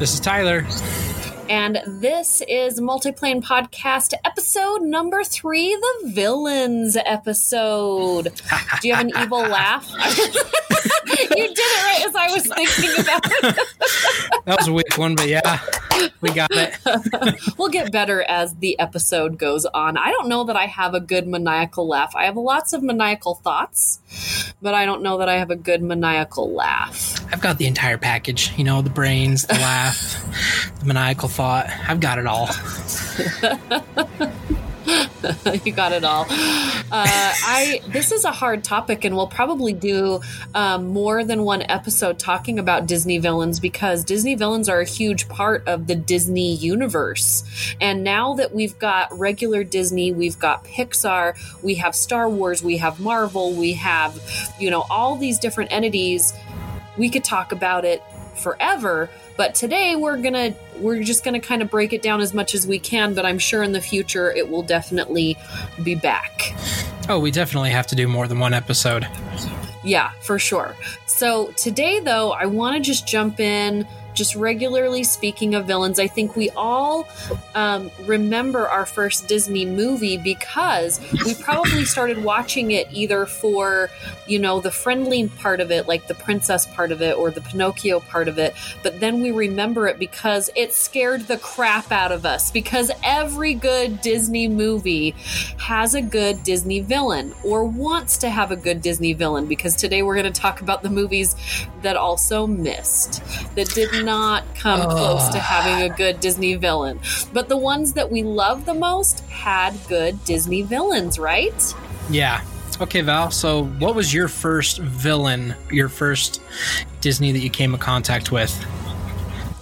this is Val. This is Tyler. And this is Multiplane Podcast episode number three, the villains episode. Do you have an evil laugh? you did it right as I was thinking about it. that was a weak one, but yeah, we got it. we'll get better as the episode goes on. I don't know that I have a good maniacal laugh. I have lots of maniacal thoughts, but I don't know that I have a good maniacal laugh. I've got the entire package, you know, the brains, the laugh, the maniacal thought. I've got it all. you got it all. Uh, I this is a hard topic, and we'll probably do um, more than one episode talking about Disney villains because Disney villains are a huge part of the Disney universe. And now that we've got regular Disney, we've got Pixar, we have Star Wars, we have Marvel, we have you know all these different entities. We could talk about it forever but today we're gonna we're just gonna kind of break it down as much as we can. But I'm sure in the future it will definitely be back. Oh, we definitely have to do more than one episode. Yeah, for sure. So today though, I want to just jump in just regularly speaking of villains, I think we all um, remember our first Disney movie because we probably started watching it either for, you know, the friendly part of it, like the princess part of it, or the Pinocchio part of it. But then we remember it because it scared the crap out of us. Because every good Disney movie has a good Disney villain or wants to have a good Disney villain. Because today we're going to talk about the movies that also missed, that did not come close to having a good Disney villain. But the ones that we love the most had good Disney villains, right? Yeah. Okay, Val. So, what was your first villain, your first Disney that you came in contact with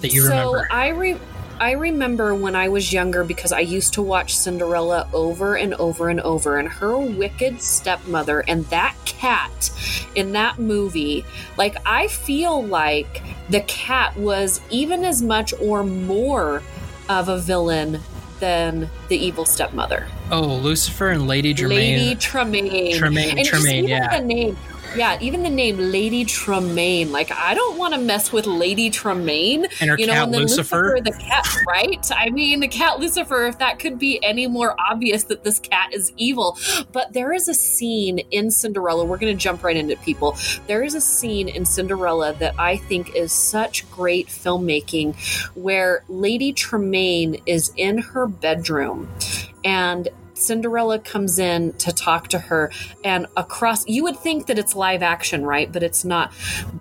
that you so remember? I re- I remember when I was younger because I used to watch Cinderella over and over and over, and her wicked stepmother and that cat in that movie. Like, I feel like the cat was even as much or more of a villain than the evil stepmother. Oh, Lucifer and Lady Tremaine. Lady Tremaine. Tremaine, and Tremaine, yeah. The name, yeah, even the name Lady Tremaine. Like, I don't want to mess with Lady Tremaine. And her you know, cat and then Lucifer. the cat, right? I mean, the cat Lucifer. If that could be any more obvious that this cat is evil, but there is a scene in Cinderella. We're going to jump right into people. There is a scene in Cinderella that I think is such great filmmaking, where Lady Tremaine is in her bedroom, and Cinderella comes in to talk to her, and across, you would think that it's live action, right? But it's not.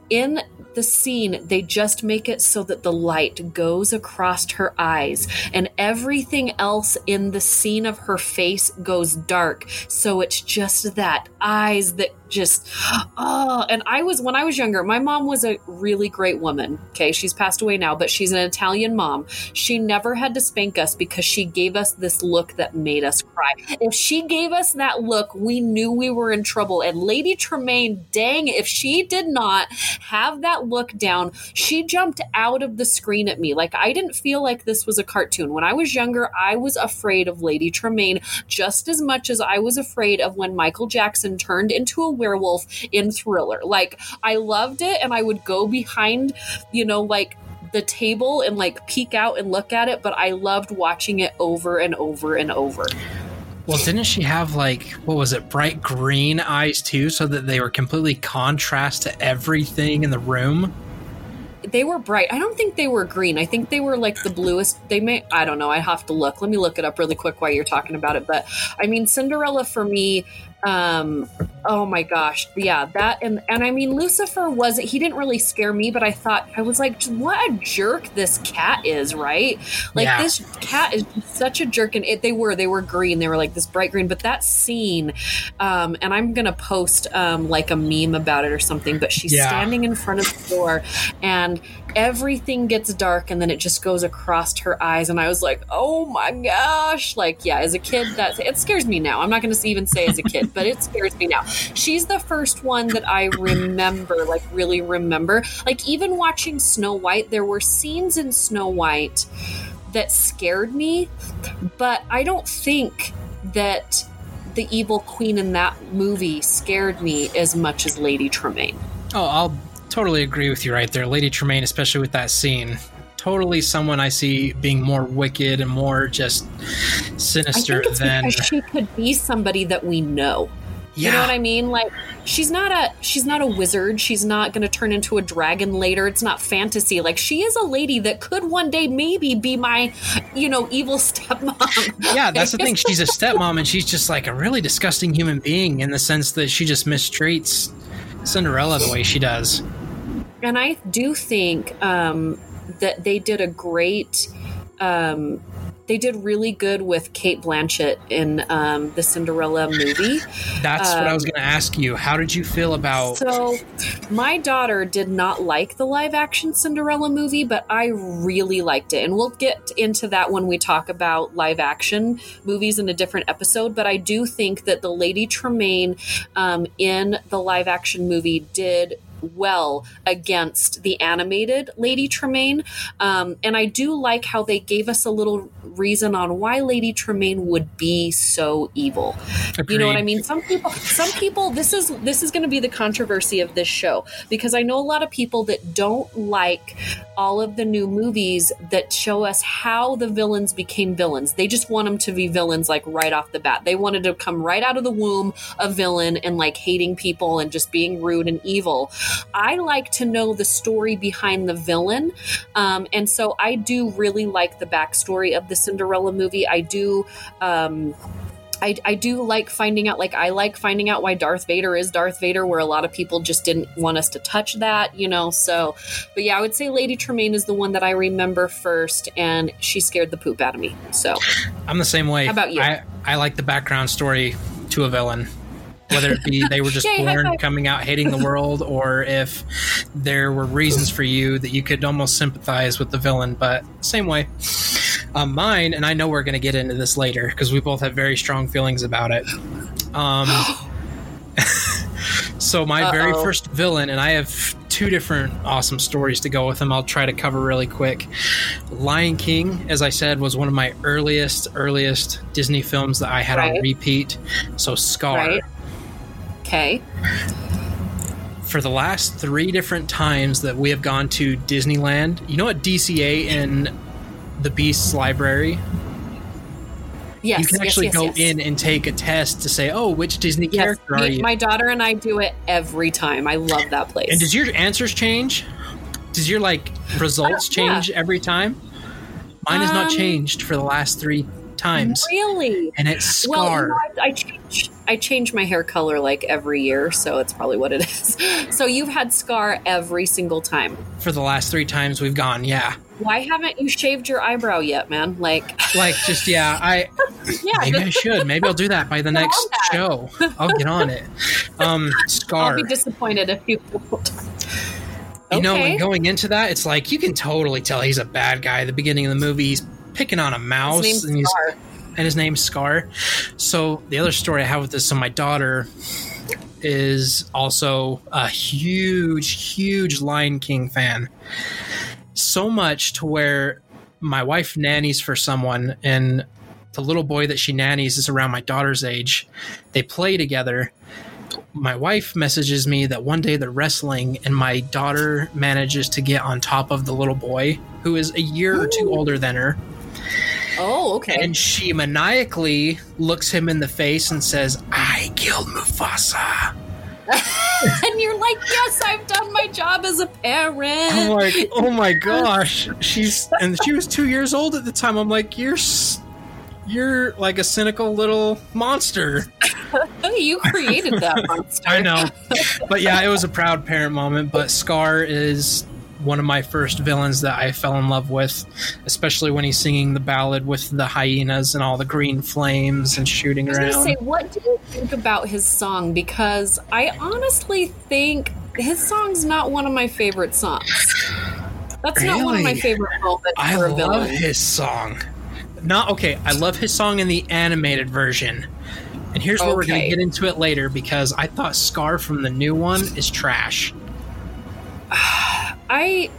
In the scene, they just make it so that the light goes across her eyes, and everything else in the scene of her face goes dark. So it's just that eyes that just oh and i was when i was younger my mom was a really great woman okay? She's passed away now but she's an italian mom. She never had to spank us because she gave us this look that made us cry. If she gave us that look we knew we were in trouble. And lady tremaine dang if she did not have that look down she jumped out of the screen at me like i didn't feel like this was a cartoon when i was younger i was afraid of lady tremaine just as much as i was afraid of when michael jackson turned into a werewolf in Thriller. Like I loved it and I would go behind, you know, like the table and like peek out and look at it, but I loved watching it over and over and over. Well, didn't she have like what was it, bright green eyes too, so that they were completely contrast to everything in the room? They were bright. I don't think they were green. I think they were like the bluest. They may. I don't know. I have to look. Let me look it up really quick while you're talking about it. But I mean, Cinderella for me um oh my gosh. Yeah that and and i mean lucifer wasn't he didn't really scare me but i thought i was like what a jerk this cat is right? Like Yeah. this cat is such a jerk and it, they were they were green. They were like this bright green but that scene um and i'm gonna post um like a meme about it or something but she's Yeah. standing in front of the door and everything gets dark and then it just goes across her eyes and i was like oh my gosh. Like yeah as a kid that it scares me now. I'm not going to even say as a kid but it scares me now. She's the first one that i remember like really remember. Like even watching snow white there were scenes in snow white that scared me but i don't think that the evil queen in that movie scared me as much as lady tremaine. Oh, I'll totally agree with you right there, Lady Tremaine, especially with that scene. Totally, someone I see being more wicked and more just sinister than she could be somebody that we know. yeah. You know what I mean? Like she's not a she's not a wizard. She's not going to turn into a dragon later. It's not fantasy. Like she is a lady that could one day maybe be my, you know, evil stepmom. yeah, that's the thing. She's a stepmom, and she's just like a really disgusting human being in the sense that she just mistreats Cinderella the way she does. and I do think um, that they did a great. Um, they did really good with Cate Blanchett in um, the Cinderella movie. That's what I was Um, going to ask you. How did you feel about? So, my daughter did not like the live action Cinderella movie, but I really liked it. And we'll get into that when we talk about live action movies in a different episode. But I do think that the Lady Tremaine um, in the live action movie did well against the animated Lady Tremaine. Um, and I do like how they gave us a little reason on why Lady Tremaine would be so evil. You know what I mean? Some people, some people. This is this is going to be the controversy of this show because I know a lot of people that don't like all of the new movies that show us how the villains became villains. They just want them to be villains like right off the bat. They wanted to come right out of the womb a villain and like hating people and just being rude and evil. I like to know the story behind the villain, um, and so I do really like the backstory of the Cinderella movie. I do. Um, I, I do like finding out like i like finding out why darth vader is darth vader where a lot of people just didn't want us to touch that you know so but yeah i would say lady tremaine is the one that i remember first and she scared the poop out of me so I'm the same way. How about you? I, I like the background story to a villain. Whether it be they were just Yay, born coming out hating the world, or if there were reasons for you that you could almost sympathize with the villain, but same way. Um, mine, and I know we're going to get into this later because we both have very strong feelings about it. Um, so my very Uh-oh. first villain, and I have two different awesome stories to go with them. I'll try to cover really quick. Lion King, as I said, was one of my earliest, earliest Disney films that I had on repeat. So Scar. Right. Okay For the last three different times that we have gone to Disneyland, you know what DCA in the Beasts Library? yes you can actually yes, go yes. in and take a test to say, "Oh, which Disney yes character are you?" my daughter and i do it every time i love that place and does your answers change? Does your like results Uh, yeah. change every time? Mine has not Um, changed for the last three times, really and it's Well, Scar. you know, I, I change I change my hair color like every year, so it's probably what it is. So you've had scar every single time. for the last three times we've gone. Yeah, Why haven't you shaved your eyebrow yet, man? Like, like just yeah. I yeah, maybe I should. Maybe I'll do that by the Get next show. I'll get on it. Um, scar. I'll be disappointed if you won't. You know, Okay. when going into that, it's like you can totally tell he's a bad guy. At the beginning of the movie, he's picking on a mouse, and he's Scar. And his name's Scar. So the other story I have with this, so my daughter is also a huge, huge Lion King fan. So much to where my wife nannies for someone, and the little boy that she nannies is around my daughter's age. They play together. My wife messages me that one day they're wrestling, and my daughter manages to get on top of the little boy, who is a year or two older than her. Oh, okay. And she maniacally looks him in the face and says, I killed Mufasa. and you're like, yes, I've done my job as a parent. I'm like, oh my gosh. She's, and she was two years old at the time. I'm like, you're, you're like a cynical little monster. Oh, you created that monster. I know. But yeah, it was a proud parent moment. But Scar is one of my first villains that I fell in love with, especially when he's singing the ballad with the hyenas and all the green flames and shooting I was around. say, what do you think about his song? Because I honestly think his song's not one of my favorite songs. That's not one of my favorite moments I for a love villain. his song. Not okay. I love his song in the animated version. And here's where we're going to get into it later because I thought Scar from the new one is trash. I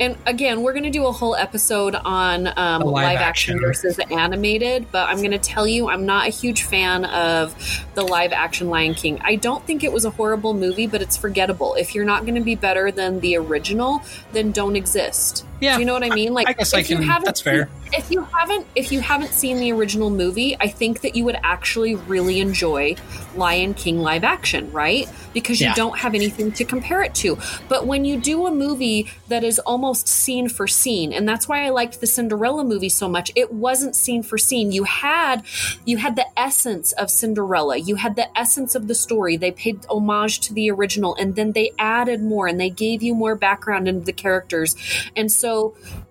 and again, we're going to do a whole episode on um, live live, action. action. versus animated, but I'm going to tell you, I'm not a huge fan of the live action Lion King. I don't think it was a horrible movie, but it's forgettable. If you're not going to be better than the original, then don't exist. Yeah, Do you know what I mean? Like, I guess I if you can- haven't that's fair. if you haven't if you haven't seen the original movie i think that you would actually really enjoy lion king live action right? Because you Yeah. don't have anything to compare it to. But when you do a movie that is almost scene for scene and that's why i liked the cinderella movie so much it wasn't scene for scene. You had you had the essence of cinderella. You had the essence of the story. They paid homage to the original and then they added more and they gave you more background into the characters. And so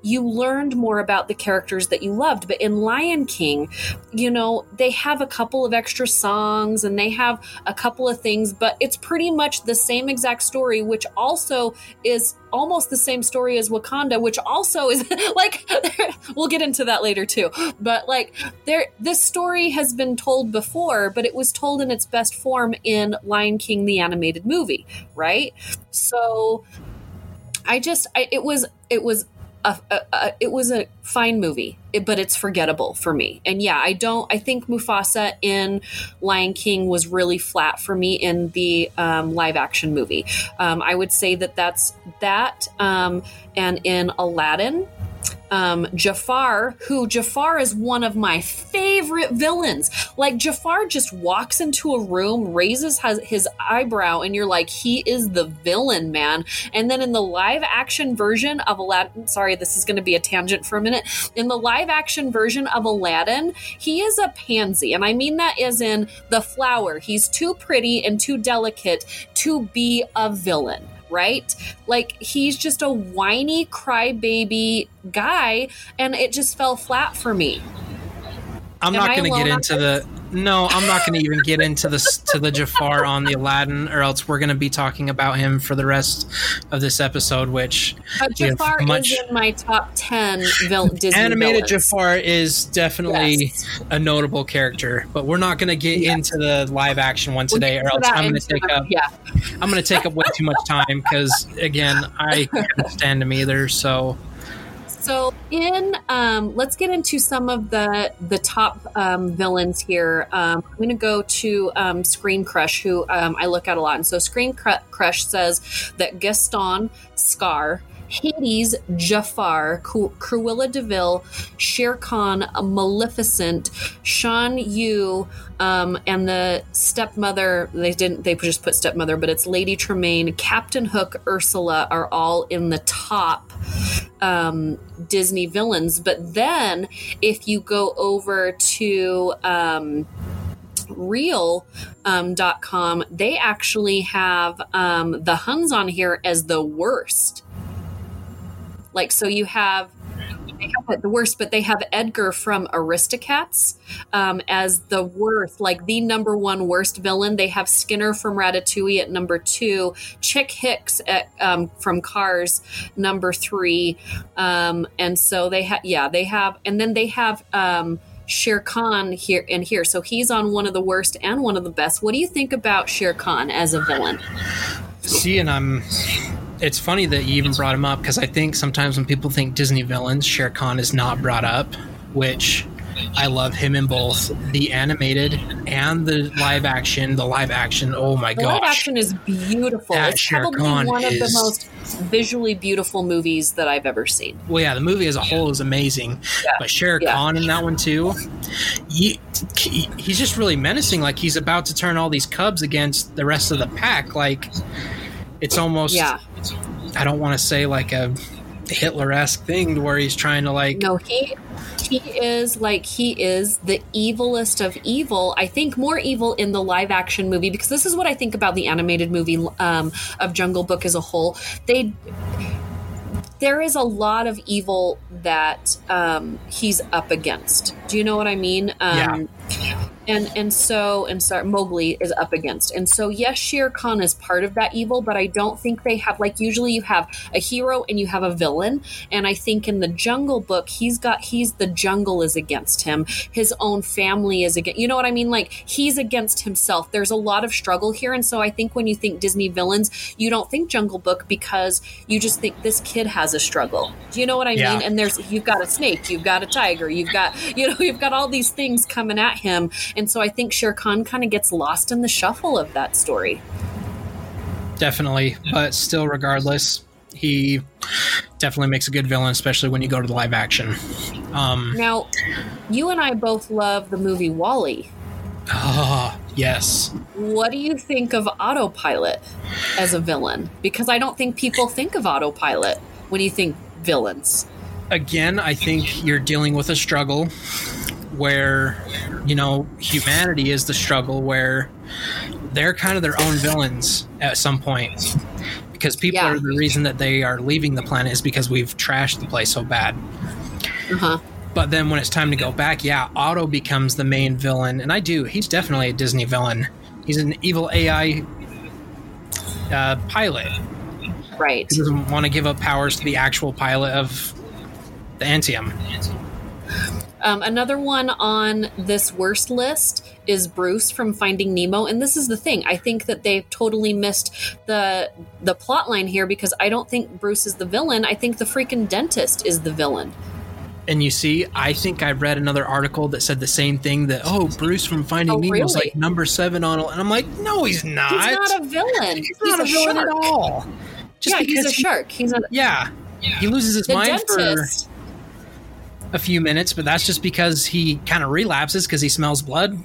you learned more about the characters that you loved. But in Lion King, you know, they have a couple of extra songs and they have a couple of things, but it's pretty much the same exact story, which also is almost the same story as Wakanda, which also is like we'll get into that later too. But like there this story has been told before, but it was told in its best form in Lion King the animated movie, right? So I just I, it was it was a, a, a it was a fine movie, but it's forgettable for me. And yeah, I don't. I think Mufasa in Lion King was really flat for me in the um, live action movie. Um, I would say that that's that. Um, and in Aladdin, um, Jafar, who Jafar is one of my favorite villains. Like Jafar just walks into a room, raises his, his eyebrow, and you're like, he is the villain, man. And then in the live action version of Aladdin, sorry, this is going to be a tangent for a minute. In the live action version of Aladdin, he is a pansy, and I mean that as in the flower. He's too pretty and too delicate to be a villain right? Like he's just a whiny crybaby guy, and it just fell flat for me. I'm Am not going to get into the. No, I'm not going to even get into this to the Jafar on the Aladdin, or else we're going to be talking about him for the rest of this episode. Which But Jafar much- is in my top ten vil- Disney animated villains. Jafar is definitely Yes. a notable character, but we're not going to get Yes. into the live action one We'll today, or else I'm going to take up. Yeah, I'm going to take up way too much time because again, I can't stand him either. So So in um, let's get into some of the the top um, villains here. Um, I'm going to go to um, Screen Crush, who um, I look at a lot. And so Screen Crush says that Gaston, Scar, Hades, Jafar, Cru- Cruella de Vil, Shere Khan, Maleficent, Shan Yu, um, and the stepmother. They didn't. They just put stepmother, but it's Lady Tremaine, Captain Hook, Ursula are all in the top um, Disney villains. But then if you go over to um, real.com, um, they actually have um, the Huns on here as the worst. Like, so you have. The worst, but they have Edgar from Aristocats um, as the worst, like the number one worst villain. They have Skinner from Ratatouille at number two, Chick Hicks at, um, from Cars number three, um, and so they have yeah they have, and then they have um, Shere Khan here and here. So he's on one of the worst and one of the best. What do you think about Shere Khan as a villain? see, and I'm. It's funny that you even brought him up because I think sometimes when people think Disney villains, Shere Khan is not brought up, which I love him in both the animated and the live action. The live action, oh my The gosh. live action is beautiful. That it's Shere probably Khan one of the most visually beautiful movies that I've ever seen. well, yeah, the movie as a whole is amazing, Yeah. but Shere Yeah. Khan in that one too, he, he- he's just really menacing. Like he's about to turn all these cubs against the rest of the pack. Like it's almost, Yeah. I don't want to say like a Hitler esque thing to where he's trying to like, No, he he is like he is the evilest of evil. I think more evil in the live action movie because this is what I think about the animated movie um, of Jungle Book as a whole. They there is a lot of evil that um, he's up against. Do you know what I mean? Um, and and so and so Mowgli is up against. And so yes, Shere Khan is part of that evil, but I don't think they have like usually you have a hero and you have a villain. And I think in the Jungle Book, he's got he's the jungle is against him. His own family is against. You know what I mean? Like he's against himself. There's a lot of struggle here, and so I think when you think Disney villains, you don't think Jungle Book because you just think this kid has a struggle. Do you know what I Yeah. mean? And there's you've got a snake, you've got a tiger, you've got you know you've got all these things coming at him, and so I think Shere Khan kind of gets lost in the shuffle of that story. definitely. But still, regardless, he definitely makes a good villain, especially when you go to the live action. Um, Now, you and I both love the movie WALL-E. oh, yes. What do you think of Autopilot as a villain? Because I don't think people think of Autopilot when you think villains. Again, I think you're dealing with a struggle where, you know, humanity is the struggle where they're kind of their own villains at some point. Because people Yeah. are the reason that they are leaving the planet is because we've trashed the place so bad. Uh huh. But then when it's time to go back, yeah, Auto becomes the main villain, and I do. He's definitely a Disney villain. He's an evil AI uh, pilot. Right. He doesn't want to give up powers to the actual pilot of the Axiom. Um, another one on this worst list is Bruce from Finding Nemo, and this is the thing. I think that they've totally missed the the plot line here because I don't think Bruce is the villain. I think the freaking dentist is the villain. And you see, I think I read another article that said the same thing that oh, Bruce from Finding Oh, Nemo is like number seven on, and I'm like, no, he's not. He's not a villain. He's not a, villain shark. at all. Just yeah, he's a shark. He's a yeah, he loses his the mind dentist. for a few minutes, but that's just because he kind of relapses because he smells blood.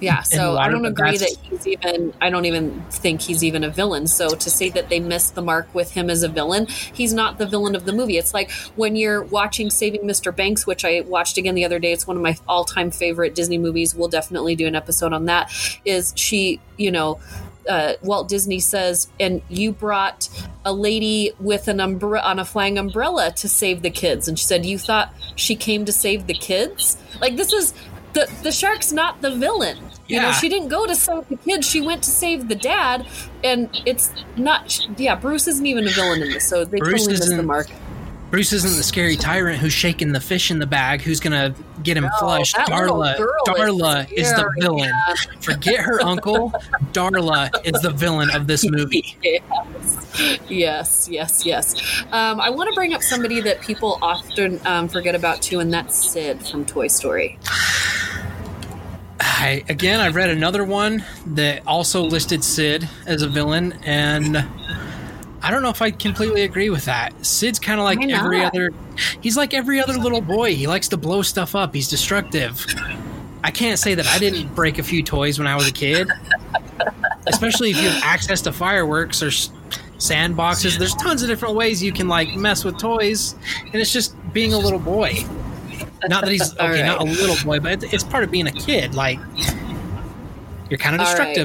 Yeah, so I don't agree that he's even. I don't even think he's even a villain. So to say that they missed the mark with him as a villain, he's not the villain of the movie. It's like when you're watching Saving Mr. Banks, which I watched again the other day. It's one of my all-time favorite Disney movies. We'll definitely do an episode on that. Is she, you know? Uh, Walt Disney says, and you brought a lady with an umbrella on a flying umbrella to save the kids, and she said, "You thought she came to save the kids? Like this is the the shark's not the villain. You know, she didn't go to save the kids. She went to save the dad, and it's not. Yeah, Bruce isn't even a villain in this, so they Bruce totally missed the mark. Bruce isn't the scary tyrant who's shaking the fish in the bag, who's gonna get him No, flushed. little Darla, is Darla is, the villain. yeah. Forget her uncle. Darla is the villain of this movie. Yes, yes, yes, yes. Um, I want to bring up somebody that people often um, forget about too, and that's Sid from Toy Story. I again, I read another one that also listed Sid as a villain, and I don't know if I completely agree with that. Sid's kind of like Why every not? other. He's like every other little boy. He likes to blow stuff up. He's destructive. I can't say that I didn't break a few toys when I was a kid, especially if you have access to fireworks or sandboxes. There's tons of different ways you can like mess with toys, and it's just being a little boy. Not that he's okay, right. not a little boy, but it's, it's part of being a kid. Like you're kind of All right.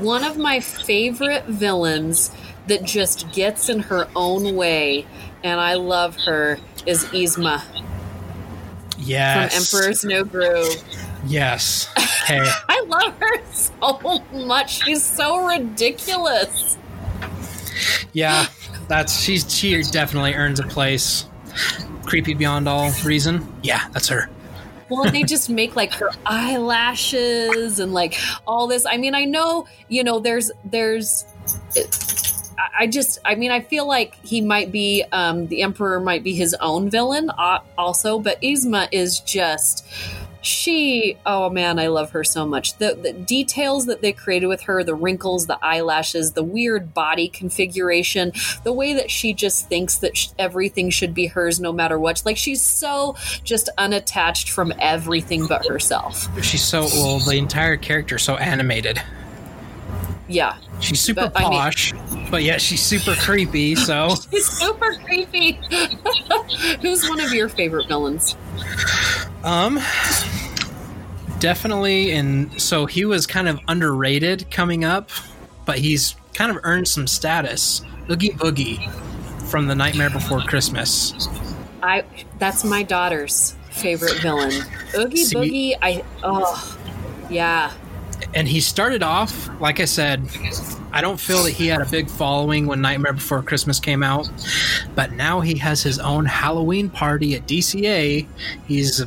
One of my favorite villains that just gets in her own way, and I love her, is Yzma Yes. from Emperor's New Groove. Yes. Okay. I love her so much. She's so ridiculous. yeah. That's she's she definitely earns a place. Creepy beyond all reason. Yeah, that's her. Well, they just make like her eyelashes and like all this. I mean, I know, you know, there's, there's, I- just, I mean, I feel like he might be, um, the Emperor might be his own villain uh, also, but Yzma is just, she, oh man, I love her so much. The, the details that they created with her, the wrinkles, the eyelashes, the weird body configuration, the way that she just thinks that sh- everything should be hers no matter what. Like she's so just unattached from everything but herself. She's so well, the entire character is so animated. Yeah. She's super But, I mean- posh, but yeah she's super creepy, so She's super creepy. Who's one of your favorite villains? Um, definitely. And so he was kind of underrated coming up, but he's kind of earned some status. Oogie Boogie from The Nightmare Before Christmas. I that's my daughter's favorite villain. Oogie See- Boogie, I oh yeah. and he started off like i said i don't feel that he had a big following when nightmare before christmas came out but now he has his own halloween party at dca he's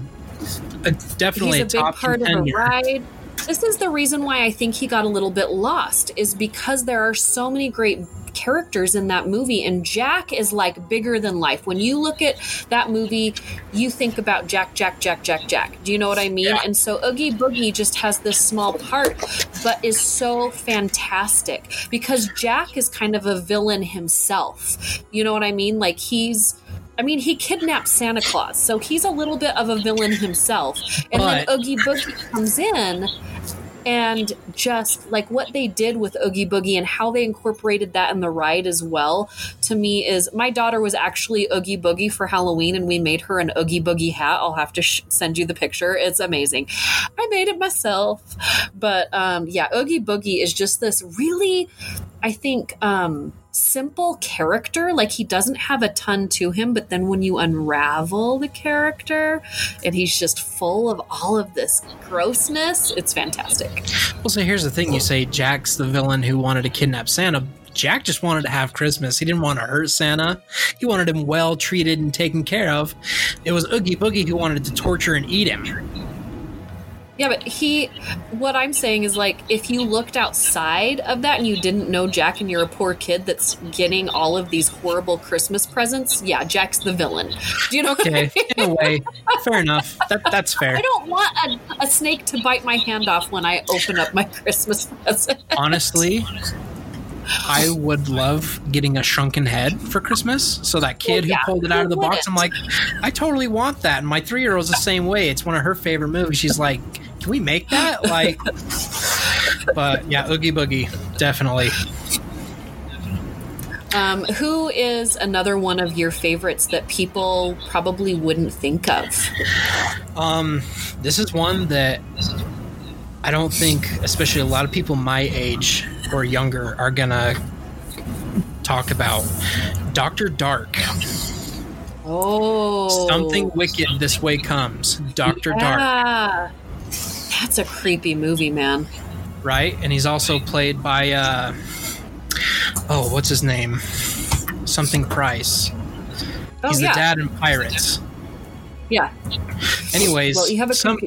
a, a- definitely He's a big top part of the ride. This is the reason why I think he got a little bit lost, is because there are so many great characters in that movie and Jack is like bigger than life. When you look at that movie, you think about Jack, Jack, Jack, Jack, Jack. Do you know what I mean? Yeah. And so Oogie Boogie just has this small part, but is so fantastic because Jack is kind of a villain himself. You know what I mean? Like he's I mean, he kidnapped Santa Claus, so he's a little bit of a villain himself. And then Oogie Boogie comes in and just like what they did with Oogie Boogie and how they incorporated that in the ride as well to me is my daughter was actually Oogie Boogie for Halloween and we made her an Oogie Boogie hat. I'll have to sh- send you the picture. It's amazing. I made it myself. But um, yeah, Oogie Boogie is just this really, I think, um, simple character. Like he doesn't have a ton to him, but then when you unravel the character and he's just full of all of this grossness, it's fantastic. well so here's the thing you say jack's the villain who wanted to kidnap santa Jack just wanted to have Christmas. He didn't want to hurt Santa. He wanted him well treated and taken care of. It was Oogie Boogie who wanted to torture and eat him. Yeah, but he, what I'm saying is like, if you looked outside of that and you didn't know Jack and you're a poor kid that's getting all of these horrible Christmas presents, yeah, Jack's the villain. Do you know what I Okay, mean? in a way, fair enough. That that's fair. I don't want a, a snake to bite my hand off when I open up my Christmas present. honestly, I would love getting a shrunken head for Christmas. So that kid Well, yeah, who pulled it out of the box, I'm like, I totally want that. And my three year old's the same way. It's one of her favorite movies. She's like, Can we make that? Like, but yeah, Oogie Boogie, definitely. Um, who is another one of your favorites that people probably wouldn't think of? Um, this is one that I don't think, especially a lot of people my age or younger, are gonna talk about. Doctor Dark. Oh, Something wicked this way comes. Doctor Dark, Yeah. That's a creepy movie, man. right? And he's also played by uh oh, what's his name? Something Pryce. Oh, He's yeah. the dad in Pirates. Yeah. Anyways, Well, you have a some,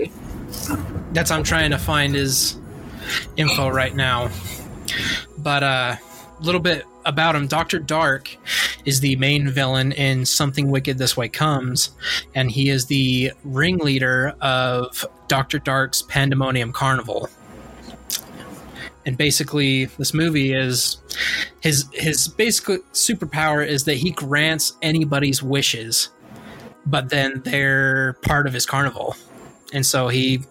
that's I'm trying to find his info right now. But uh, a little bit about him. Doctor Dark is the main villain in Something Wicked This Way Comes, and he is the ringleader of Doctor Dark's Pandemonium Carnival. And basically, this movie is his his basic superpower is that he grants anybody's wishes, but then they're part of his carnival. And so he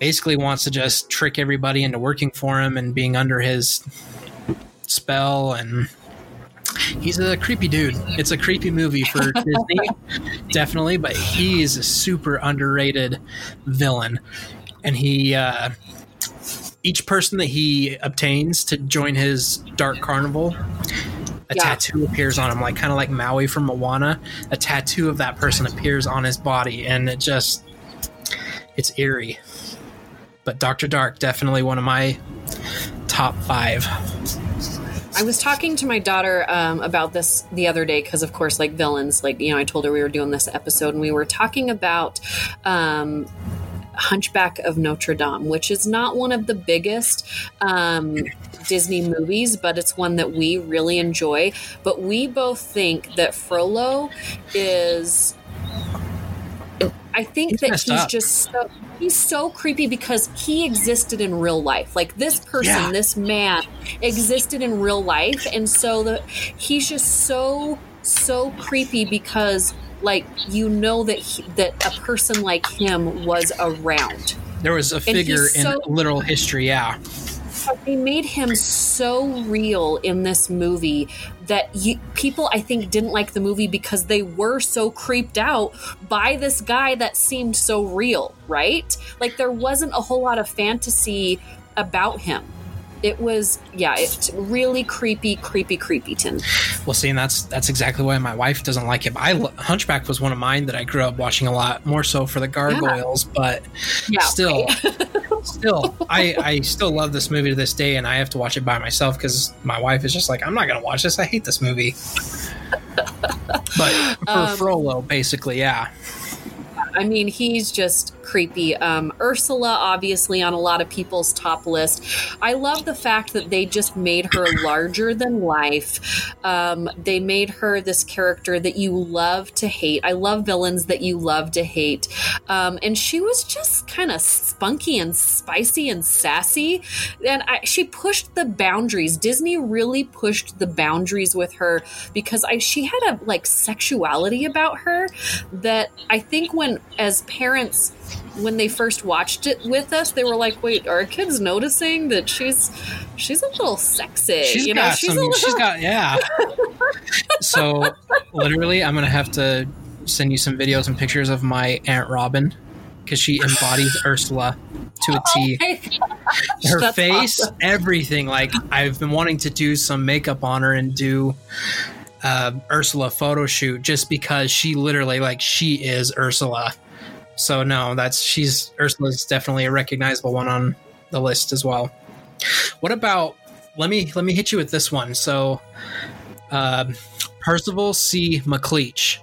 basically wants to just trick everybody into working for him and being under his spell and he's a creepy dude. It's a creepy movie for disney definitely but he is a super underrated villain. And he uh each person that he obtains to join his dark carnival a Yeah. tattoo appears on him like kind of like maui from moana. A tattoo of that person appears on his body and it just it's eerie. But dr dark definitely one of my top five I was talking to my daughter um, about this the other day because, of course, like villains, like, you know, I told her we were doing this episode and we were talking about. Um, Hunchback of Notre Dame, which is not one of the biggest um, Disney movies, but it's one that we really enjoy. But we both think that Frollo is. I think He's that he's up. just so he's so creepy because he existed in real life. Like this person, Yeah. this man existed in real life, and so the he's just so so creepy because like you know that he, that a person like him was around. there was a figure in so- literal history yeah But they made him so real in this movie that you, people, I think, didn't like the movie because they were so creeped out by this guy that seemed so real, right? Like there wasn't a whole lot of fantasy about him. It was yeah it's really creepy creepy creepy. creepyton Well, see, and that's that's exactly why my wife doesn't like it. But I Hunchback was one of mine that I grew up watching a lot, more so for the gargoyles. But yeah still, right? still, I I still love this movie to this day, and I have to watch it by myself because my wife is just like, I'm not gonna watch this. I hate this movie. but for Um, Frollo, basically, yeah. I mean, he's just creepy. Um, Ursula, obviously, on a lot of people's top list. I love the fact that they just made her larger than life. Um, they made her this character that you love to hate. I love villains that you love to hate. Um, and she was just kind of spunky and spicy and sassy. And I, she pushed the boundaries. Disney really pushed the boundaries with her because I, she had a like sexuality about her that I think when as parents when they first watched it with us, they were like, "Wait, are kids noticing that she's she's a little sexy?" She's you know, got she's some. a little. She's got yeah. so literally, I'm gonna have to send you some videos and pictures of my aunt Robin because she embodies Ursula to a T. Oh her that's face, awesome. everything. Like I've been wanting to do some makeup on her and do uh, Ursula photo shoot just because she literally like she is Ursula. So no, that's she's Ursula's definitely a recognizable one on the list as well. What about let me let me hit you with this one. So uh, Percival C. McLeach,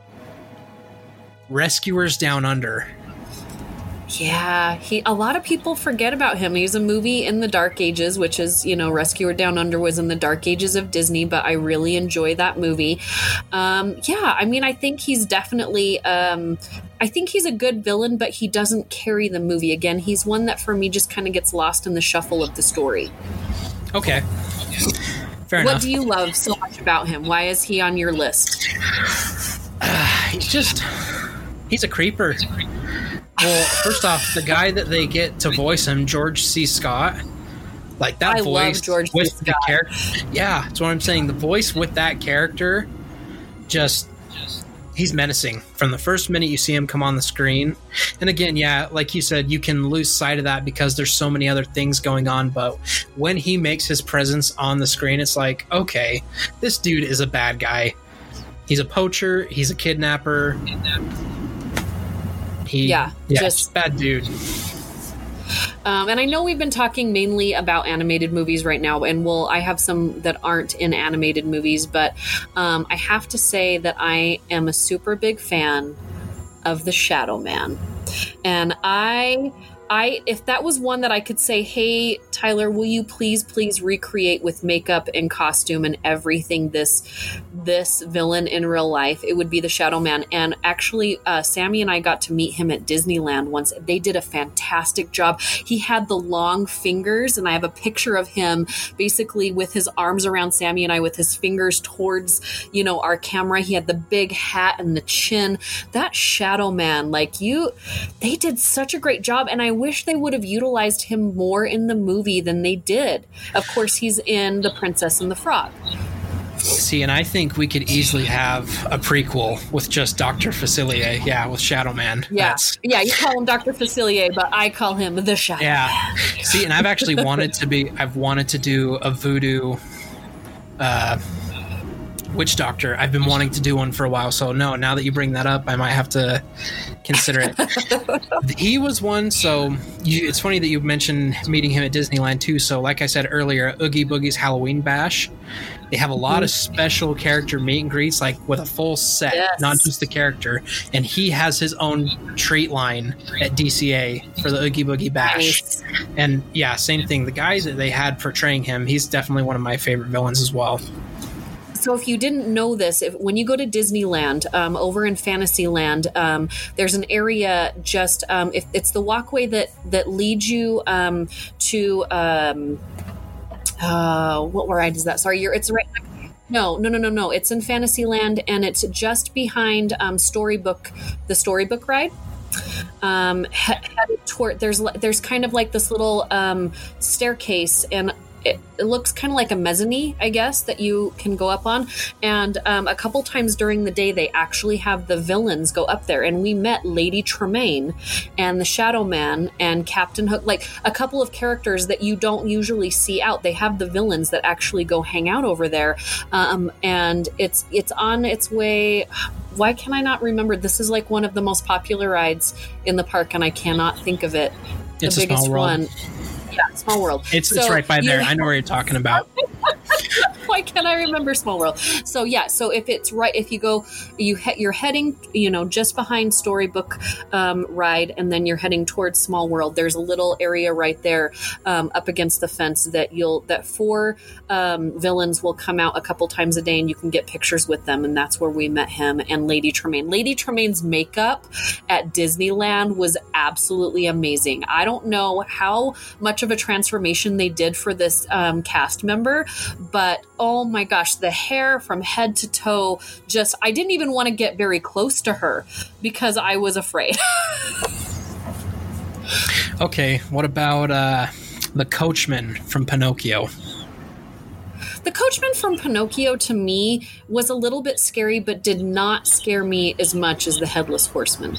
Rescuers Down Under. Yeah, he. A lot of people forget about him. He's a movie in the Dark Ages, which is you know Rescuer Down Under was in the Dark Ages of Disney, but I really enjoy that movie. Um, yeah, I mean, I think he's definitely. Um, I think he's a good villain, but he doesn't carry the movie. Again, he's one that for me just kind of gets lost in the shuffle of the story. Okay. Fair enough. what enough. do you love so much about him? Why is he on your list? he's just he's a creeper. Well, first off, the guy that they get to voice him, George C. Scott, like that I voice George C. with the character. Yeah, that's what I'm saying. The voice with that character, just he's menacing from the first minute you see him come on the screen. And again, yeah, like you said, you can lose sight of that because there's so many other things going on. But when he makes his presence on the screen, it's like, okay, this dude is a bad guy. He's a poacher. He's a kidnapper. He, Yeah, yeah, just- bad dude. Um, and I know we've been talking mainly about animated movies right now, and well, I have some that aren't in animated movies, but um, I have to say that I am a super big fan of The Shadow Man, and I. I if that was one that I could say, "Hey Tyler, will you please please recreate with makeup and costume and everything this this villain in real life?" It would be the Shadow Man. And actually, uh, Sammy and I got to meet him at Disneyland once. They did a fantastic job. He had the long fingers, and I have a picture of him basically with his arms around Sammy and I, with his fingers towards you know our camera. He had the big hat and the chin. That Shadow Man, like you, they did such a great job, and I wish they would have utilized him more in the movie than they did. Of course, he's in The Princess and the Frog. See, and I think we could easily have a prequel with just Doctor Facilier. Yeah, with Shadow Man. Yeah, That's- yeah. You call him Doctor Facilier, but I call him the Shadow. Yeah. See, and I've actually wanted to be. I've wanted to do a voodoo. Uh, witch doctor. I've been wanting to do one for a while. So no, now that you bring that up, I might have to consider it. he was one. So you, it's funny that you mentioned meeting him at Disneyland too. So like I said earlier, Oogie Boogie's Halloween Bash. They have a lot of mm-hmm. special character meet and greets, like with a full set, Yes. not just the character. And he has his own treat line at DCA for the Oogie Boogie Bash. Nice. And yeah, same thing. The guy that they had portraying him, he's definitely one of my favorite villains as well. So, if you didn't know this, if, when you go to Disneyland, um, over in Fantasyland, um, there's an area just um, if it's the walkway that that leads you um, to um, uh, what ride is that? Sorry, you're it's right. No, no, no, no, no. It's in Fantasyland, and it's just behind Storybook, the Storybook ride. Um, headed toward there's there's kind of like this little um, staircase, and it, it looks kind of like a mezzanine, I guess, that you can go up on. And um, a couple times during the day, they actually have the villains go up there. And we met Lady Tremaine and the Shadow Man and Captain Hook, like a couple of characters that you don't usually see out. They have the villains that actually go hang out over there, um, and it's it's on its way. Why can I not remember? This is like one of the most popular rides in the park, and I cannot think of it. The It's biggest one. Yeah, Small World. It's, it's right by there. I know where you're talking about. why can't I remember Small World? So yeah, so if it's right, if you go, you he, you're heading, you know, just behind Storybook um, Ride, and then you're heading towards Small World. There's a little area right there, um, up against the fence that you'll that four um, villains will come out a couple times a day, and you can get pictures with them, and that's where we met him and Lady Tremaine. Lady Tremaine's makeup at Disneyland was absolutely amazing. I don't know how much of a transformation they did for this um, cast member, but oh my gosh, the hair from head to toe just, I didn't even want to get very close to her because I was afraid. Okay, what about uh, the coachman from Pinocchio? the coachman from Pinocchio to me was a little bit scary, but did not scare me as much as the headless horseman.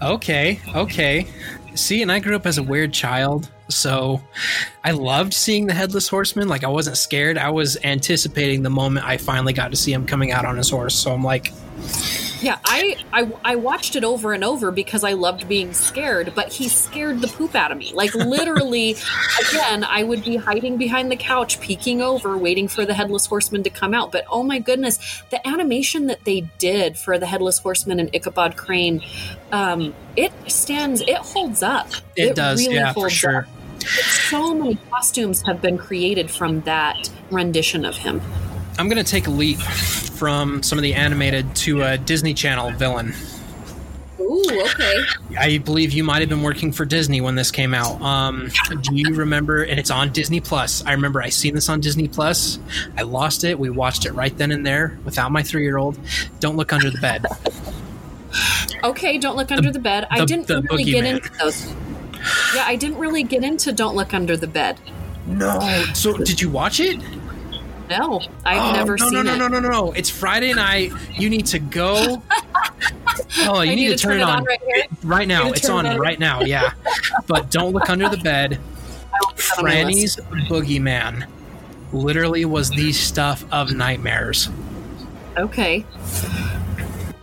Okay, okay. See, and I grew up as a weird child, so I loved seeing the headless horseman. Like I wasn't scared. I was anticipating the moment I finally got to see him coming out on his horse. So I'm like, Yeah, I, I I watched it over and over because I loved being scared, but he scared the poop out of me. Like literally, again, I would be hiding behind the couch, peeking over, waiting for the headless horseman to come out. But oh my goodness, the animation that they did for the headless horseman and Ichabod Crane, um, it stands, it holds up. it, does, yeah, for sure. up. So many costumes have been created from that rendition of him. I'm gonna take a leap from some of the animated to a Disney Channel villain. Ooh, okay. I believe you might have been working for Disney when this came out. Um, do you remember? And it's on Disney Plus. I remember I seen this on Disney Plus. I lost it. We watched it right then and there without my three year old. Don't look under the bed. Okay, don't look under the, bed. I didn't the really get boogeyman. into those. Yeah, I didn't really get into Don't Look Under the Bed. No. Oh, so did you watch it? No, I've Oh, never no, seen no, no, it. no, no, no, no. It's Friday night. You need to go. Oh, you I need, to turn, it on, right here. right now. It's on it right now. Yeah. But don't look under the bed. It's on my list. Franny's Boogeyman literally was the stuff of nightmares. Okay.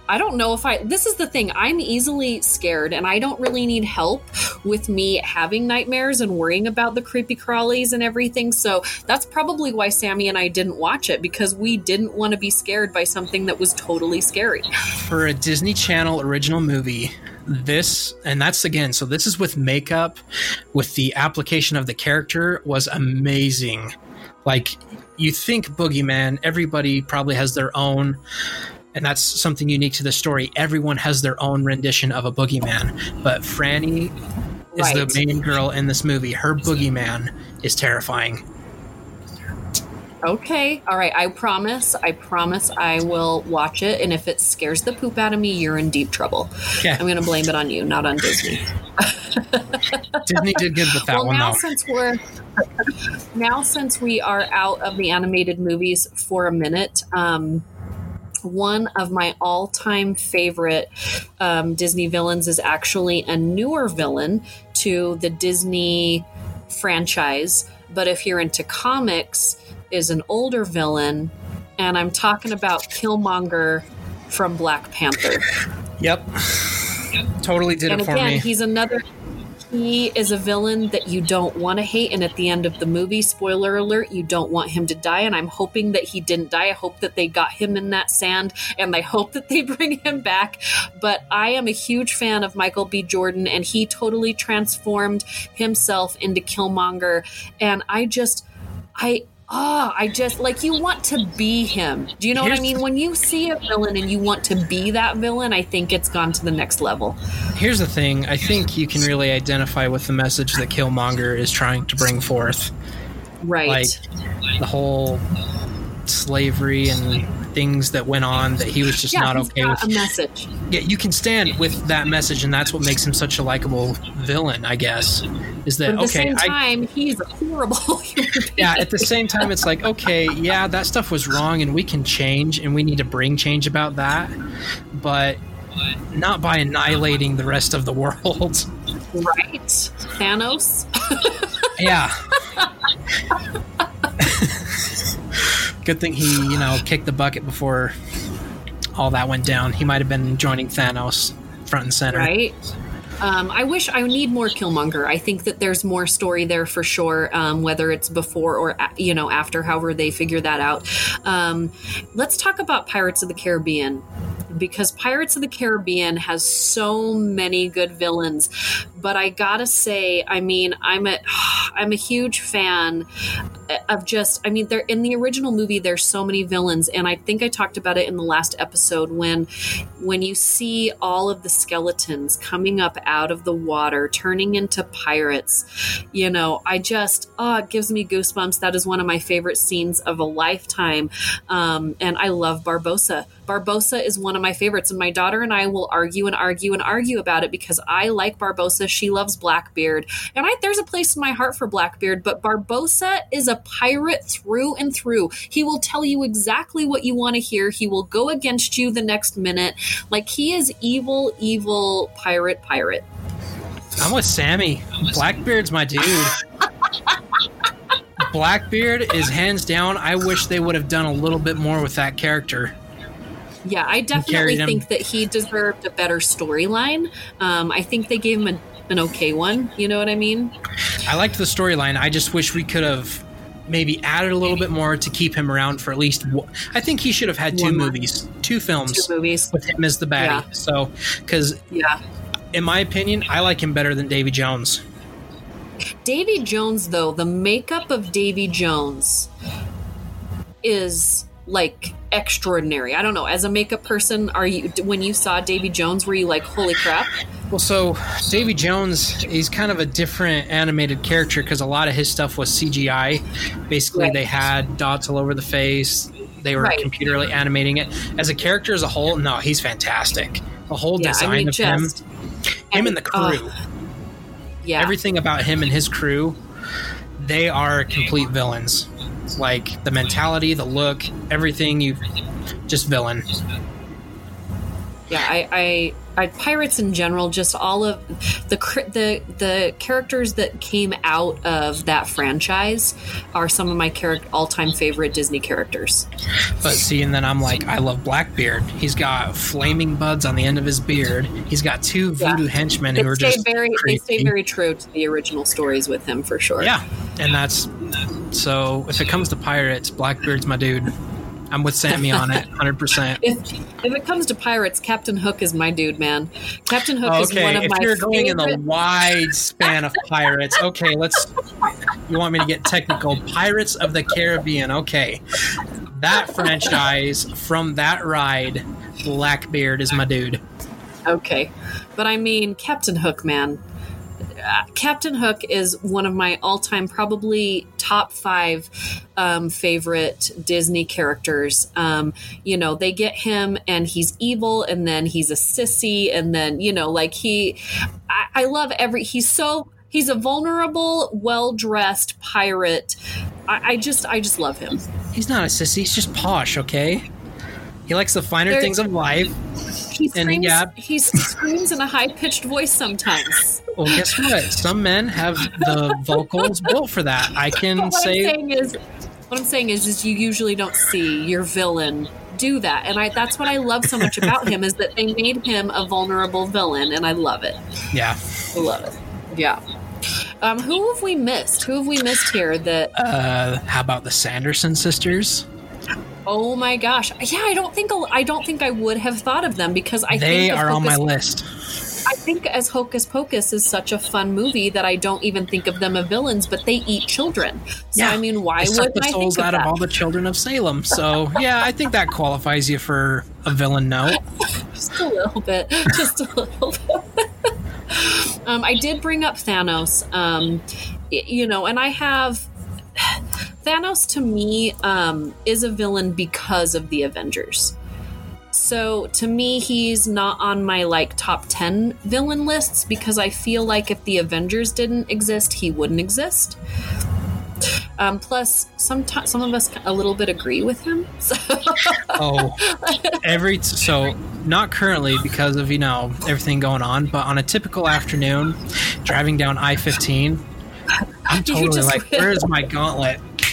I don't know if I. This is the thing. I'm easily scared, and I don't really need help with me having nightmares and worrying about the creepy crawlies and everything. So that's probably why Sammy and I didn't watch it because we didn't want to be scared by something that was totally scary. for a Disney Channel original movie, this and that's again, so this is with makeup, with the application of the character was amazing. Like you think Boogeyman, everybody probably has their own and that's something unique to the story. Everyone has their own rendition of a boogeyman, but Franny is Right. the main girl in this movie. Her boogeyman is terrifying. Okay. All right. I promise. I promise I will watch it. And if it scares the poop out of me, you're in deep trouble. I'm going to blame it on you, not on Disney. Disney did good with that well, one now though. since we're now since we are out of the animated movies for a minute, um, one of my all-time favorite um, Disney villains is actually a newer villain to the Disney franchise. But if you're into comics, is an older villain, and I'm talking about Killmonger from Black Panther. Yep. Totally did and it for again, me. he's another. He is a villain that you don't want to hate, and at the end of the movie, spoiler alert, you don't want him to die. And I'm hoping that he didn't die. I hope that they got him in that sand, and I hope that they bring him back. But I am a huge fan of Michael B. Jordan, and he totally transformed himself into Killmonger. And I just, I. Ah, I just like you want to be him. Do you know what I mean? When you see a villain and you want to be that villain, I think it's gone to the next level. Here's the thing. I think you can really identify with the message that Killmonger is trying to bring forth. Right. Like the whole slavery and things that went on that he was just yeah, not okay with. a message. Yeah, you can stand with that message, and that's what makes him such a likable villain, I guess. is But that at the okay? same I, time, he's a horrible yeah, at the same time, it's like okay, yeah, that stuff was wrong, and we can change, and we need to bring change about that, but not by annihilating the rest of the world. right? Thanos. Yeah. Good thing he, you know, kicked the bucket before all that went down. He might have been joining Thanos front and center. right? Um, I wish I need more Killmonger. I think that there's more story there for sure, um, whether it's before or you know after, however they figure that out. Um, let's talk about Pirates of the Caribbean because Pirates of the Caribbean has so many good villains. But I gotta say, I mean, I'm a I'm a huge fan of just i mean there in the original movie there's so many villains and i think i talked about it in the last episode when when you see all of the skeletons coming up out of the water turning into pirates. You know i just oh it gives me goosebumps. That is one of my favorite scenes of a lifetime. Um, and i love Barbossa. Barbossa is one of my favorites and my daughter and i will argue and argue and argue about it because i like Barbossa. She loves blackbeard. And I, there's a place in my heart for blackbeard but Barbossa is a pirate through and through. He will tell you exactly what you want to hear. He will go against you the next minute. Like he is evil evil pirate pirate I'm with Sammy. Blackbeard's my dude. Blackbeard is hands down. I wish they would have done a little bit more with that character. Yeah, I definitely him. think that he deserved a better storyline. Um, I think they gave him a, an okay one. You know what I mean? I liked the storyline. I just wish we could have maybe added a little bit more to keep him around for at least. One. I think he should have had two One movies, two films Two movies. with him as the baddie. Yeah. So, because Yeah. In my opinion, I like him better than Davy Jones. Davy Jones, though, the makeup of Davy Jones is like extraordinary. I don't know. As a makeup person, are you when you saw Davy Jones, were you like, "Holy crap"? Well, so Davy Jones, he's kind of a different animated character because a lot of his stuff was CGI. Basically, Right. they had dots all over the face. They were Right. computerly animating it. As a character as a whole, no, he's fantastic. The whole Yeah, design I mean, of him, just him and the uh, crew, yeah, everything about him and his crew, they are complete villains. Like the mentality, the look, everything you just villain. yeah. I, I, I, pirates in general, just all of the the the characters that came out of that franchise are some of my charac- all time favorite Disney characters. But see, and then I'm like, I love Blackbeard. He's got flaming buds on the end of his beard. He's got two Yeah. voodoo henchmen They who are just very they stay very true to the original stories with him for sure. yeah, and that's so. If it comes to pirates, Blackbeard's my dude. I'm with Sammy on it, hundred percent. If it comes to pirates, Captain Hook is my dude, man. Captain Hook is one Okay, of if my If you're going in the wide span of pirates, okay, let's. You want me to get technical? Pirates of the Caribbean. Okay, that franchise from that ride, Blackbeard is my dude. Okay, but I mean Captain Hook, man. Uh, Captain Hook is one of my all-time, probably top five um, favorite Disney characters. Um, you know, they get him, and he's evil, and then he's a sissy, and then you know, like he, I, I love every. He's so he's a vulnerable, well-dressed pirate. I, I just, I just love him. He's not a sissy. He's just posh. Okay. He likes the finer There- things of life. He And, screams, yeah. he screams in a high-pitched voice sometimes. Well, guess what? Some men have the vocals built for that. I can what say I'm saying is, what I'm saying is, is you usually don't see your villain do that, and I that's what I love so much about him is that they made him a vulnerable villain, and I love it. Yeah. I love it. Yeah. Um, who have we missed? Who have we missed here? That Uh, how about the Sanderson sisters? Oh my gosh, yeah, I don't think I don't think I would have thought of them because I they think are on my list. I think as Hocus Pocus is such a fun movie that I don't even think of them as villains, but they eat children. So I mean, why They wouldn't the I souls think of out of that? all the children of Salem. So yeah, I think that qualifies you for a villain note. just a little bit just a little bit um, i did bring up thanos um, you know and i have thanos to me um, is a villain because of the avengers So to me, he's not on my like top 10 villain lists because I feel like if the Avengers didn't exist, he wouldn't exist. Um, plus, some some of us a little bit agree with him. So. oh, every so not currently because of you know everything going on, but on a typical afternoon, driving down I fifteen, I'm totally like, where is my gauntlet?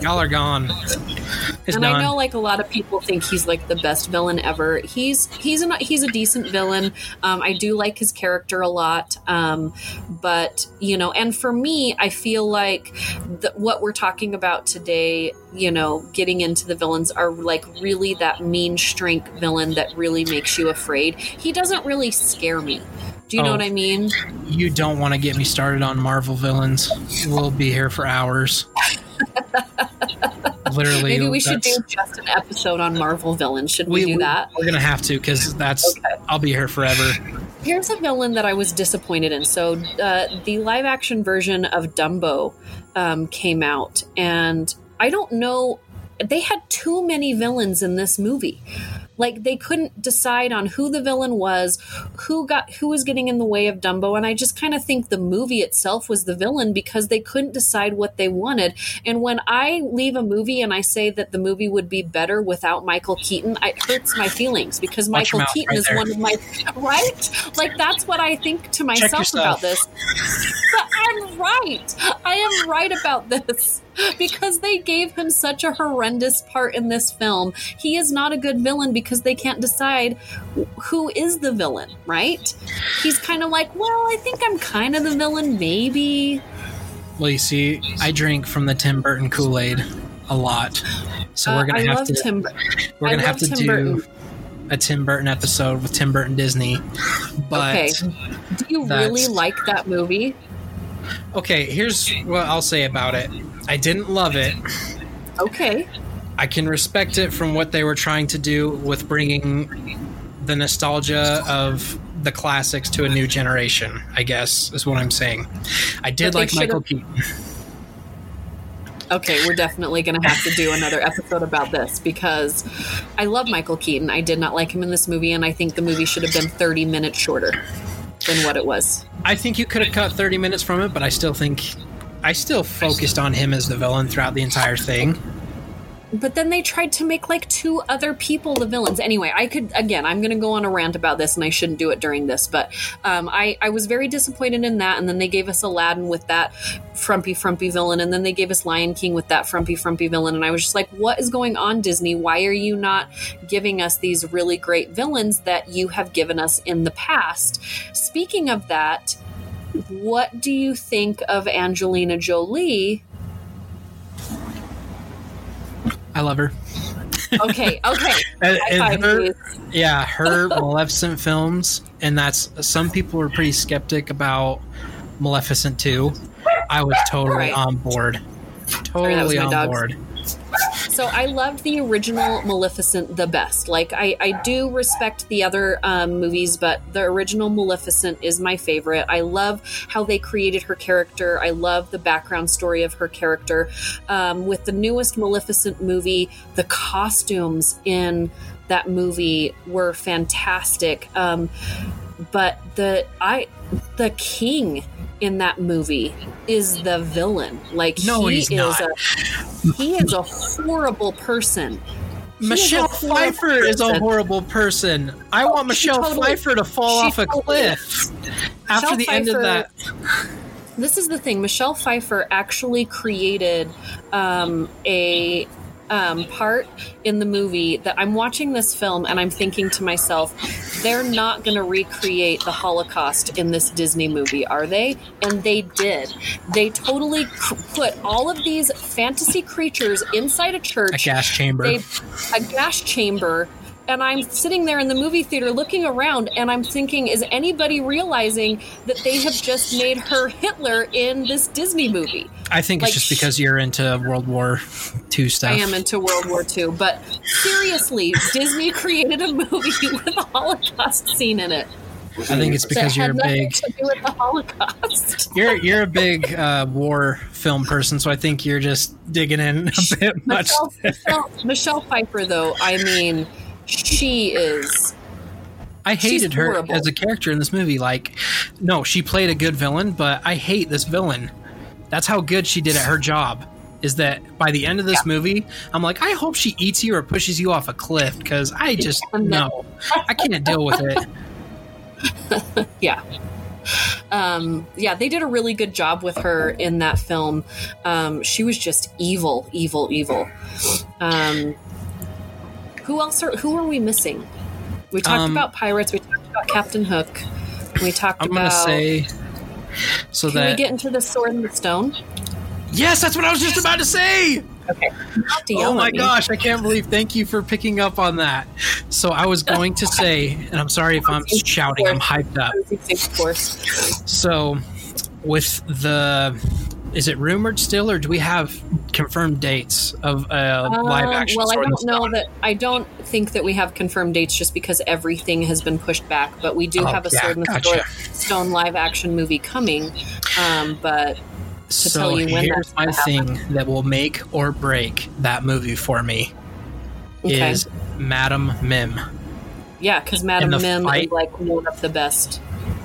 Y'all are gone. It's and done. I know like a lot of people think he's like the best villain ever. He's he's a he's a decent villain. Um, I do like his character a lot, um, but you know, and for me, I feel like the, what we're talking about today, you know, getting into the villains are like really that mean strength villain that really makes you afraid. He doesn't really scare me. Do you oh, know what I mean? You don't want to get me started on Marvel villains. We'll be here for hours. Literally, maybe we should do just an episode on Marvel villains. Should we, we do that? We're gonna have to because that's. Okay. I'll be here forever. Here's a villain that I was disappointed in. So uh, the live action version of Dumbo um, came out, and I don't know. They had too many villains in this movie. Like they couldn't decide on who the villain was, who got who was getting in the way of Dumbo, and I just kind of think the movie itself was the villain because they couldn't decide what they wanted. And when I leave a movie and I say that the movie would be better without Michael Keaton, it hurts my feelings because Watch Michael Keaton right is there. one of my right. Like that's what I think to myself about this. But I'm right. I am right about this because they gave him such a horrendous part in this film. He is not a good villain because they can't decide who is the villain, right? He's kind of like, well, I think I'm kind of the villain, maybe. Well, you see, I drink from the Tim Burton Kool Aid a lot, so we're gonna uh, have to. Tim, we're gonna have to Tim do. Burton a Tim Burton episode with Tim Burton Disney. But okay. do you really like that movie? Okay, here's what I'll say about it. I didn't love it. Okay. I can respect it from what they were trying to do with bringing the nostalgia of the classics to a new generation, I guess, is what I'm saying. I did like Michael Keaton. Okay, we're definitely going to have to do another episode about this because I love Michael Keaton. I did not like him in this movie, and I think the movie should have been 30 minutes shorter than what it was. I think you could have cut 30 minutes from it, but I still think I still focused on him as the villain throughout the entire thing but then they tried to make like two other people the villains. Anyway, I could again, I'm going to go on a rant about this, and I shouldn't do it during this, but um, I I was very disappointed in that. And then they gave us Aladdin with that frumpy frumpy villain, and then they gave us Lion King with that frumpy frumpy villain, and I was just like, what is going on, Disney? Why are you not giving us these really great villains that you have given us in the past? Speaking of that. What do you think of Angelina Jolie I love her. Okay, okay. and, and her, yeah, her Maleficent films, and that's some people were pretty skeptic about Maleficent 2. I was totally right. on board. Totally Sorry, on dogs. board. So I loved the original Maleficent the best. Like I, I do respect the other um, movies, but the original Maleficent is my favorite. I love how they created her character. I love the background story of her character. Um, with the newest Maleficent movie, the costumes in that movie were fantastic. Um, but the I the king in that movie is the villain. Like no, he is not. a he is a horrible person. He Michelle is Pfeiffer person. is a horrible person. I want Michelle totally, Pfeiffer to fall off a cliff after the Pfeiffer, end of that. This is the thing. Michelle Pfeiffer actually created um, a um, part in the movie that I'm watching this film and I'm thinking to myself, they're not going to recreate the Holocaust in this Disney movie, are they? And they did. They totally put all of these fantasy creatures inside a church, a gas chamber, they, a gas chamber and I'm sitting there in the movie theater looking around and I'm thinking, is anybody realizing that they have just made her Hitler in this Disney movie? I think like, it's just because you're into World War II stuff. I am into World War II, but seriously, Disney created a movie with a Holocaust scene in it. I think it's because you're a big. To do with the Holocaust. you're you're a big uh, war film person, so I think you're just digging in a bit much. Michelle, Michelle, Michelle Pfeiffer, though, I mean, she is. I hated her horrible. as a character in this movie. Like, no, she played a good villain, but I hate this villain. That's how good she did at her job. Is that by the end of this movie, I'm like, I hope she eats you or pushes you off a cliff because I just No. no, I can't deal with it. Yeah. Um, yeah, they did a really good job with her in that film. Um, she was just evil, evil, evil. Um, who else are who are we missing? We talked Um, about pirates. We talked about Captain Hook. We talked I'm about. gonna say so can that we get into the sword and the stone? yes, that's what I was just about to say. Okay. Oh my gosh, I can't believe. Thank you for picking up on that. So I was going to say, and I'm sorry if I'm shouting. I'm hyped up. Of course. So, with the, is it rumored still, or do we have confirmed dates of uh, live Um, action? well, I Sword in the don't know that. I don't think that we have confirmed dates just because everything has been pushed back. But we do Oh, have a yeah, Sword and the gotcha. Stone live action movie coming. Um, but So tell you when here's my happen. thing that will make or break that movie for me okay, is Madam Mim yeah, because Madam Mim fight- is like one of the best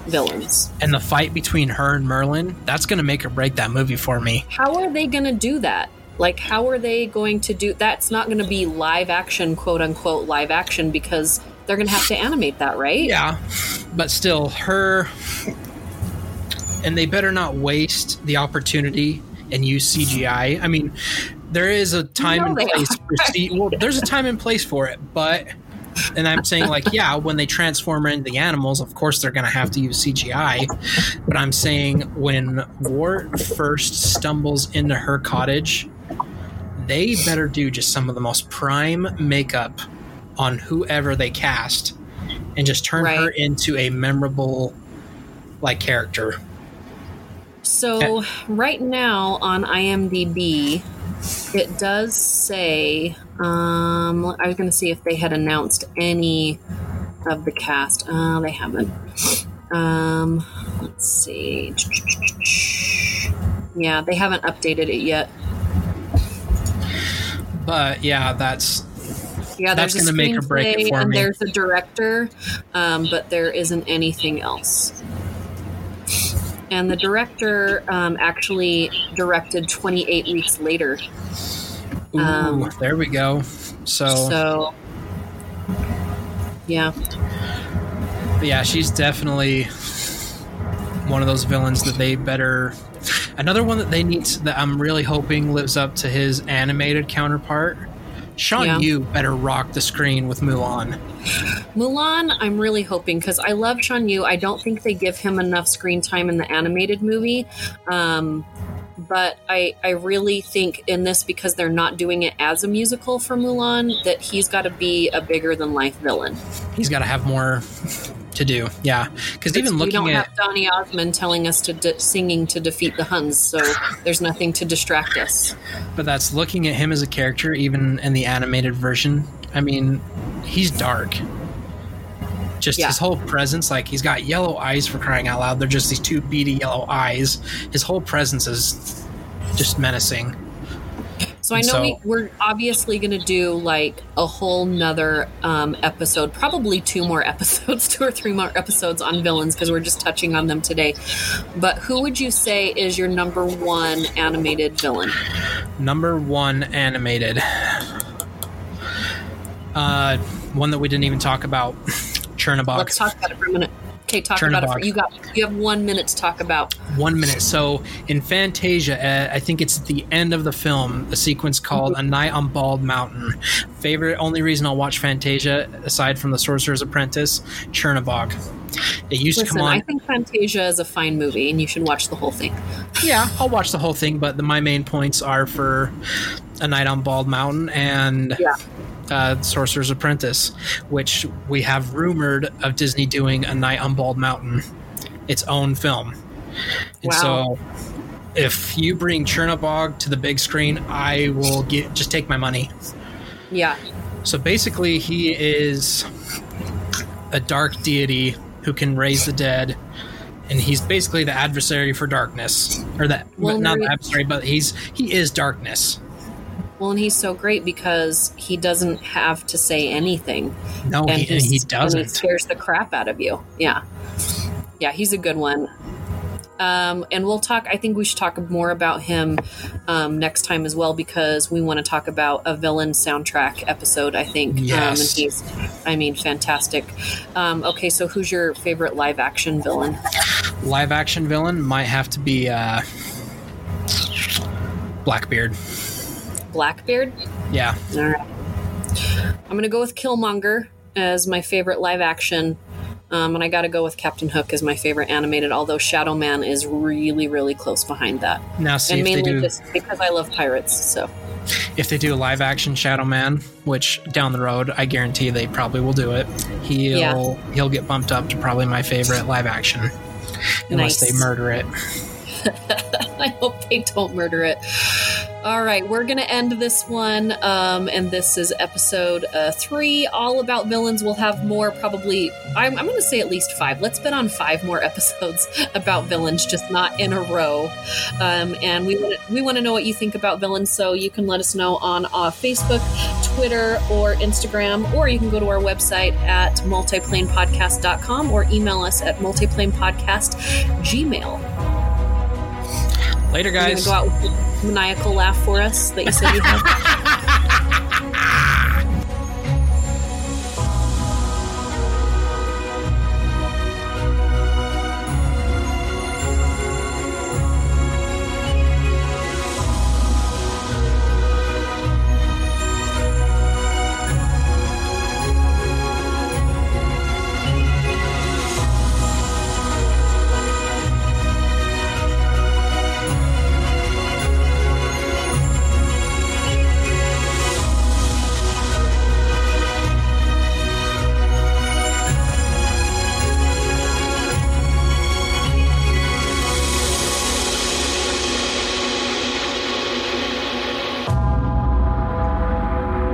villains. and the fight between her and Merlin. That's going to make or break that movie for me. How are they going to do that? Like, how are they going to do? That's not going to be live action, quote unquote, live action because they're going to have to animate that, right? Yeah, but still, her. And they better not waste the opportunity and use CGI. I mean, there is a time know and place for C- well, there's a time and place for it, but and I'm saying like, yeah, when they transform into the animals, of course they're going to have to use CGI. But I'm saying when Wart first stumbles into her cottage, they better do just some of the most prime makeup on whoever they cast and just turn her into a memorable like character. So right now on IMDb, it does say. Um, I was going to see if they had announced any of the cast. Uh, they haven't. Um, let's see. Yeah, they haven't updated it yet. But yeah, that's Yeah, That's there's a gonna make or break it for and me. there's a director, um, but there isn't anything else. And the director um, actually directed 28 weeks later. ooh, Um, there we go. So, So, yeah, yeah, she's definitely one of those villains that they better. Another one that they need to- that I'm really hoping lives up to his animated counterpart. Shan Yeah. Yu better rock the screen with Mulan. Mulan, I'm really hoping because I love Shan Yu. I don't think they give him enough screen time in the animated movie. Um, but I, I really think in this because they're not doing it as a musical for Mulan that he's got to be a bigger than life villain. He's got to have more to do. Yeah, because even we looking don't at have Donny Osmond telling us to de- singing to defeat the Huns, so there's nothing to distract us. But that's looking at him as a character, even in the animated version. I mean, he's dark. Just Yeah. his whole presence, like he's got yellow eyes for crying out loud. They're just these two beady yellow eyes. His whole presence is just menacing. So I know So- we, we're obviously going to do like a whole nother um, episode, probably two more episodes, two or three more episodes on villains because we're just touching on them today. But who would you say is your number one animated villain? Number one animated. Uh, one that we didn't even talk about, Chernobog. Let's talk about it for a minute. Okay, talk about it. For, you got you have one minute to talk about. One minute. So in Fantasia, uh, I think it's at the end of the film, a sequence called Mm-hmm. "A Night on Bald Mountain." Favorite, only reason I'll watch Fantasia, aside from The Sorcerer's Apprentice, Chernobog. It used to come on. I think Fantasia is a fine movie, and you should watch the whole thing. yeah, I'll watch the whole thing, but the, my main points are for "A Night on Bald Mountain" and Yeah. Uh, Sorcerer's Apprentice, which we have rumored of Disney doing a Night on Bald Mountain, its own film. And Wow. so, if you bring Chernobog to the big screen, I will get just take my money. Yeah, So basically, he is a dark deity who can raise the dead. And he's basically the adversary for darkness, or that Well, not the adversary, but he's he is darkness. Well, and he's so great because he doesn't have to say anything. No, and he, he And he scares the crap out of you. Yeah. Yeah, he's a good one. Um, and we'll talk, I think we should talk more about him um, next time as well because we want to talk about a villain soundtrack episode, I think. Yes. Um, and he's, I mean, fantastic. Um, okay, so who's your favorite live action villain? Live action villain might have to be uh, Blackbeard. Blackbeard? Yeah, All right. I'm going to go with Killmonger as my favorite live action. Um, and I got to go with Captain Hook as my favorite animated, although Shadow Man is really, really close behind that. now see and if they mainly do just because I love pirates. So, if they do a live action Shadow Man, which down the road I guarantee they probably will do it. He'll Yeah. he'll get bumped up to probably my favorite live action, unless Nice. they murder it. I hope they don't murder it. All right, we're going to end this one. Um, and this is episode uh, three, all about villains. We'll have more, probably, I'm, I'm going to say at least five. Let's bet on five more episodes about villains, just not in a row. Um, and we want to we want to know what you think about villains, so you can let us know on uh, Facebook, Twitter, or Instagram, or you can go to our website at multiplanepodcast.com or email us at multiplanepodcast gmail. Later, You're gonna guys. go out with a maniacal laugh for us that you said you had.